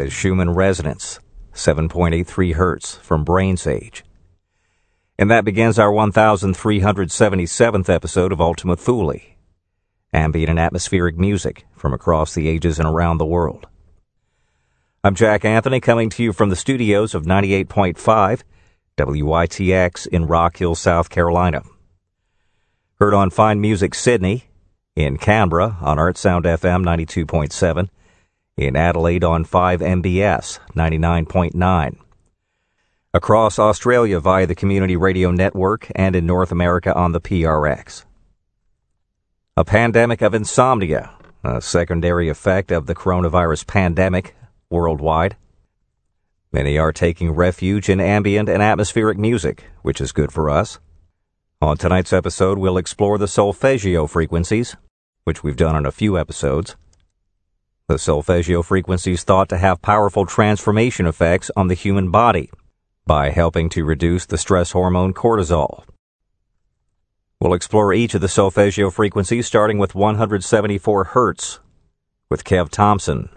That is Schumann Resonance, 7.83 Hertz from BrainsAge. And that begins our 1377th episode of Ultima Thule, ambient and atmospheric music from across the ages and around the world. I'm Jack Anthony coming to you from the studios of 98.5 WITX in Rock Hill, South Carolina. Heard on Fine Music Sydney, in Canberra on Artsound FM 92.7, in Adelaide on 5MBS 99.9, across Australia via the Community Radio Network, and in North America on the PRX. A pandemic of insomnia, a secondary effect of the coronavirus pandemic worldwide. Many are taking refuge in ambient and atmospheric music, which is good for us. On tonight's episode, we'll explore the solfeggio frequencies, which we've done on a few episodes. The solfeggio frequencies thought to have powerful transformation effects on the human body by helping to reduce the stress hormone cortisol. We'll explore each of the solfeggio frequencies starting with 174 Hertz with Kev Thompson.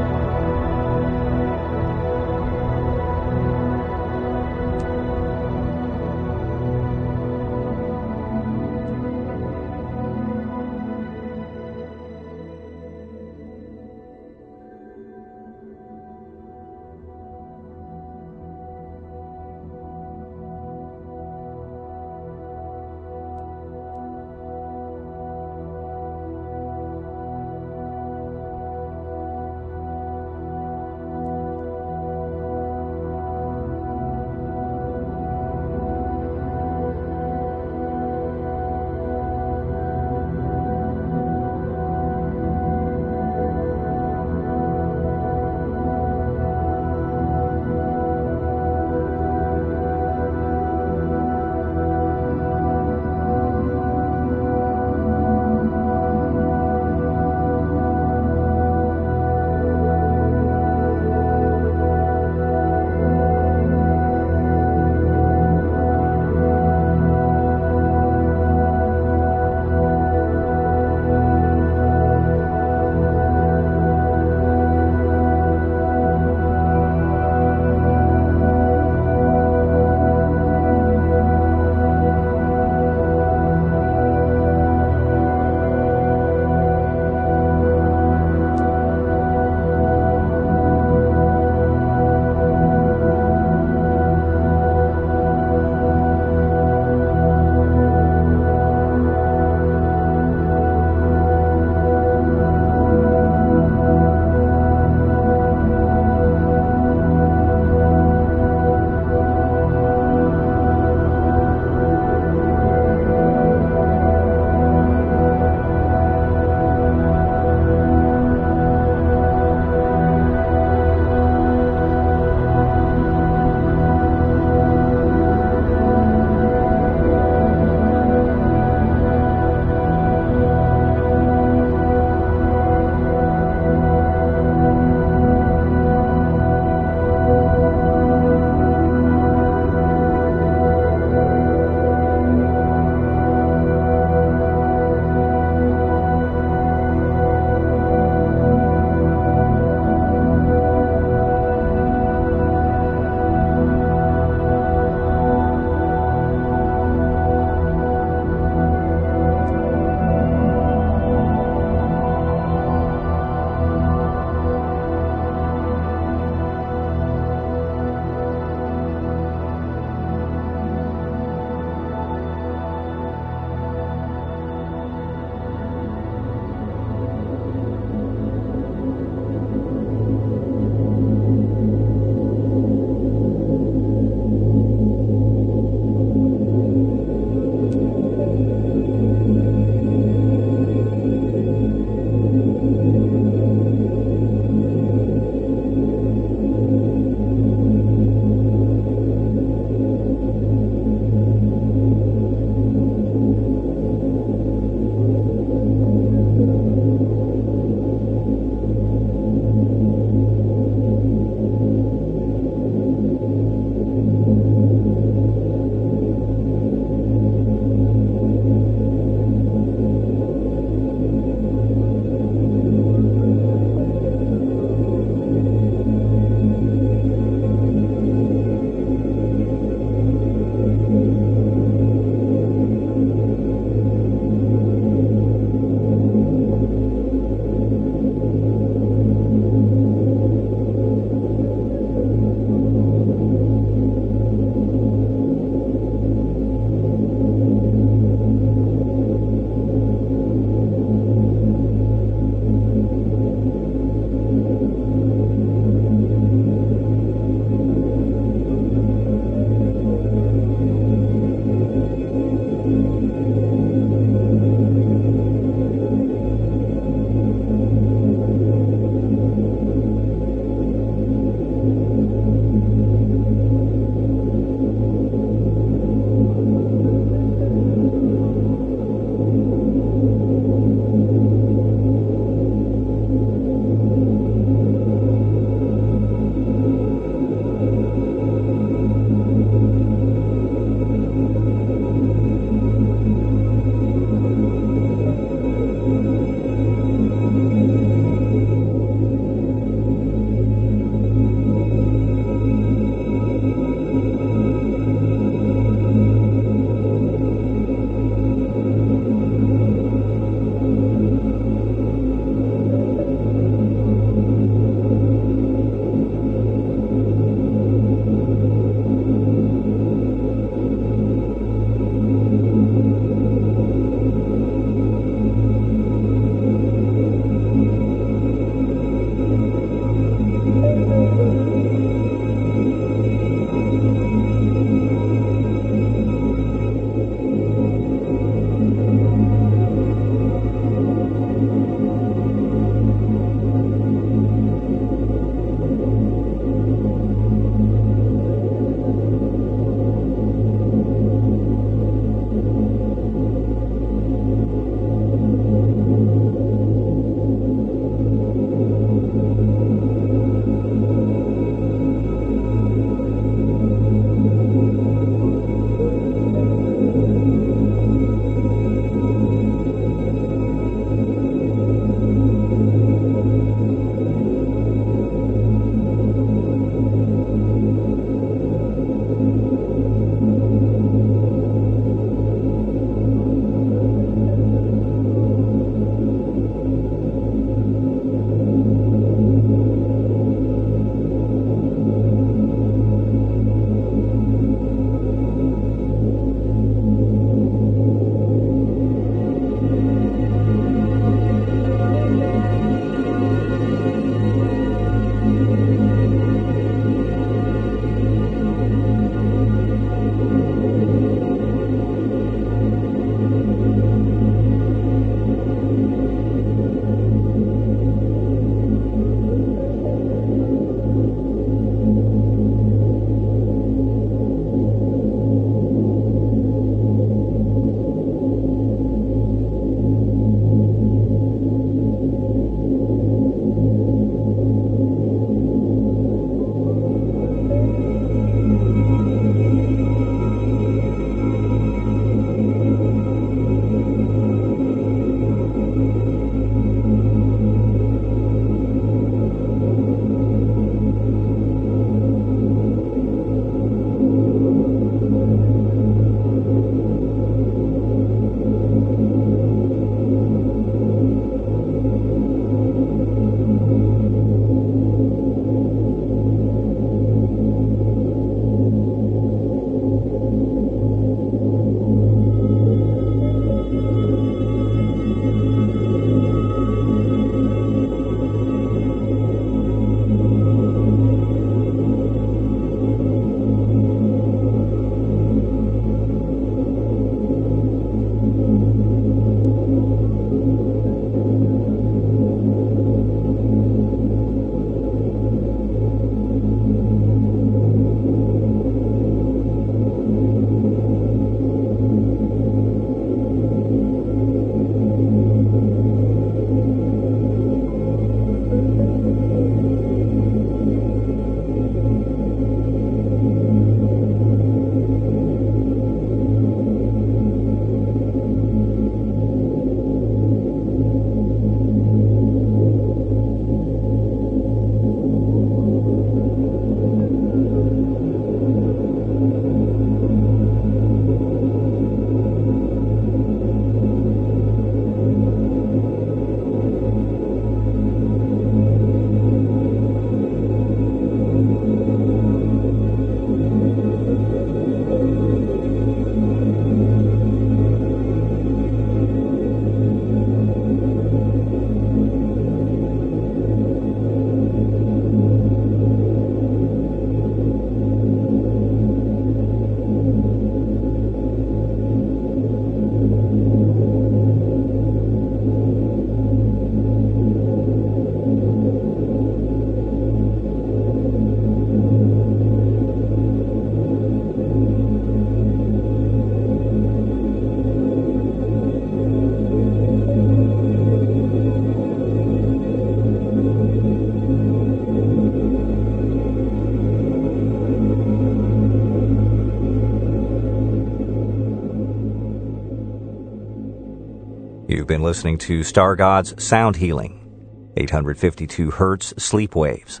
Listening to Stargod's Sound Healing, 852 Hertz Sleep Waves.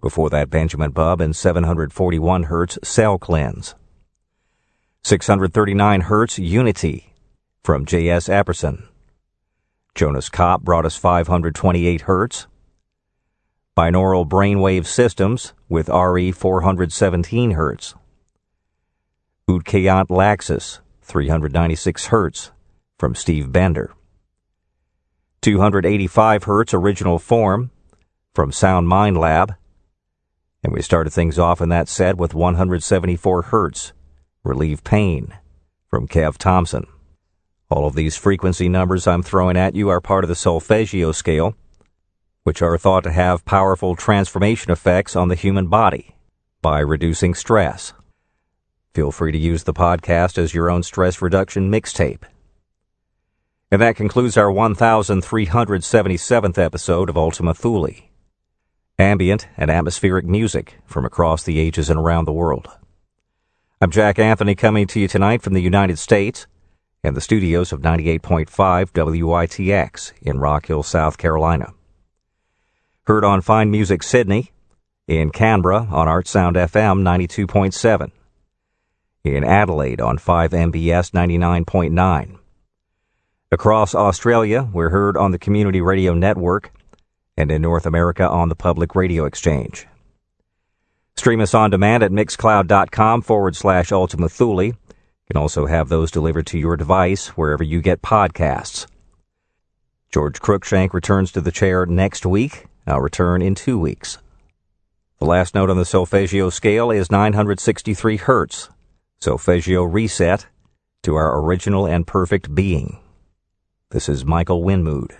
Before that, Benjamin Bubb and 741 Hertz Cell Cleanse. 639 Hertz Unity from J.S. Apperson. Jonas Kopp brought us 528 Hertz. Binaural Brainwave Systems with RE 417 Hertz. Ut Queant Laxis, 396 Hertz from Steve Bender. 285 Hertz Original Form from Sound Mind Lab. And we started things off in that set with 174 Hertz Relieve Pain from Kev Thompson. All of these frequency numbers I'm throwing at you are part of the solfeggio scale, which are thought to have powerful transformation effects on the human body by reducing stress. Feel free to use the podcast as your own stress reduction mixtape. And that concludes our 1377th episode of Ultima Thule. Ambient and atmospheric music from across the ages and around the world. I'm Jack Anthony coming to you tonight from the United States and the studios of 98.5 WITX in Rock Hill, South Carolina. Heard on Fine Music Sydney, in Canberra on Art Sound FM 92.7, in Adelaide on 5MBS 99.9. Across Australia, we're heard on the Community Radio Network, and in North America on the Public Radio Exchange. Stream us on demand at mixcloud.com forward slash Ultima Thule. You can also have those delivered to your device wherever you get podcasts. George Cruikshank returns to the chair next week. I'll return in two weeks. The last note on the solfeggio scale is 963 hertz. Solfeggio reset to our original and perfect being. This is Michael Winmood.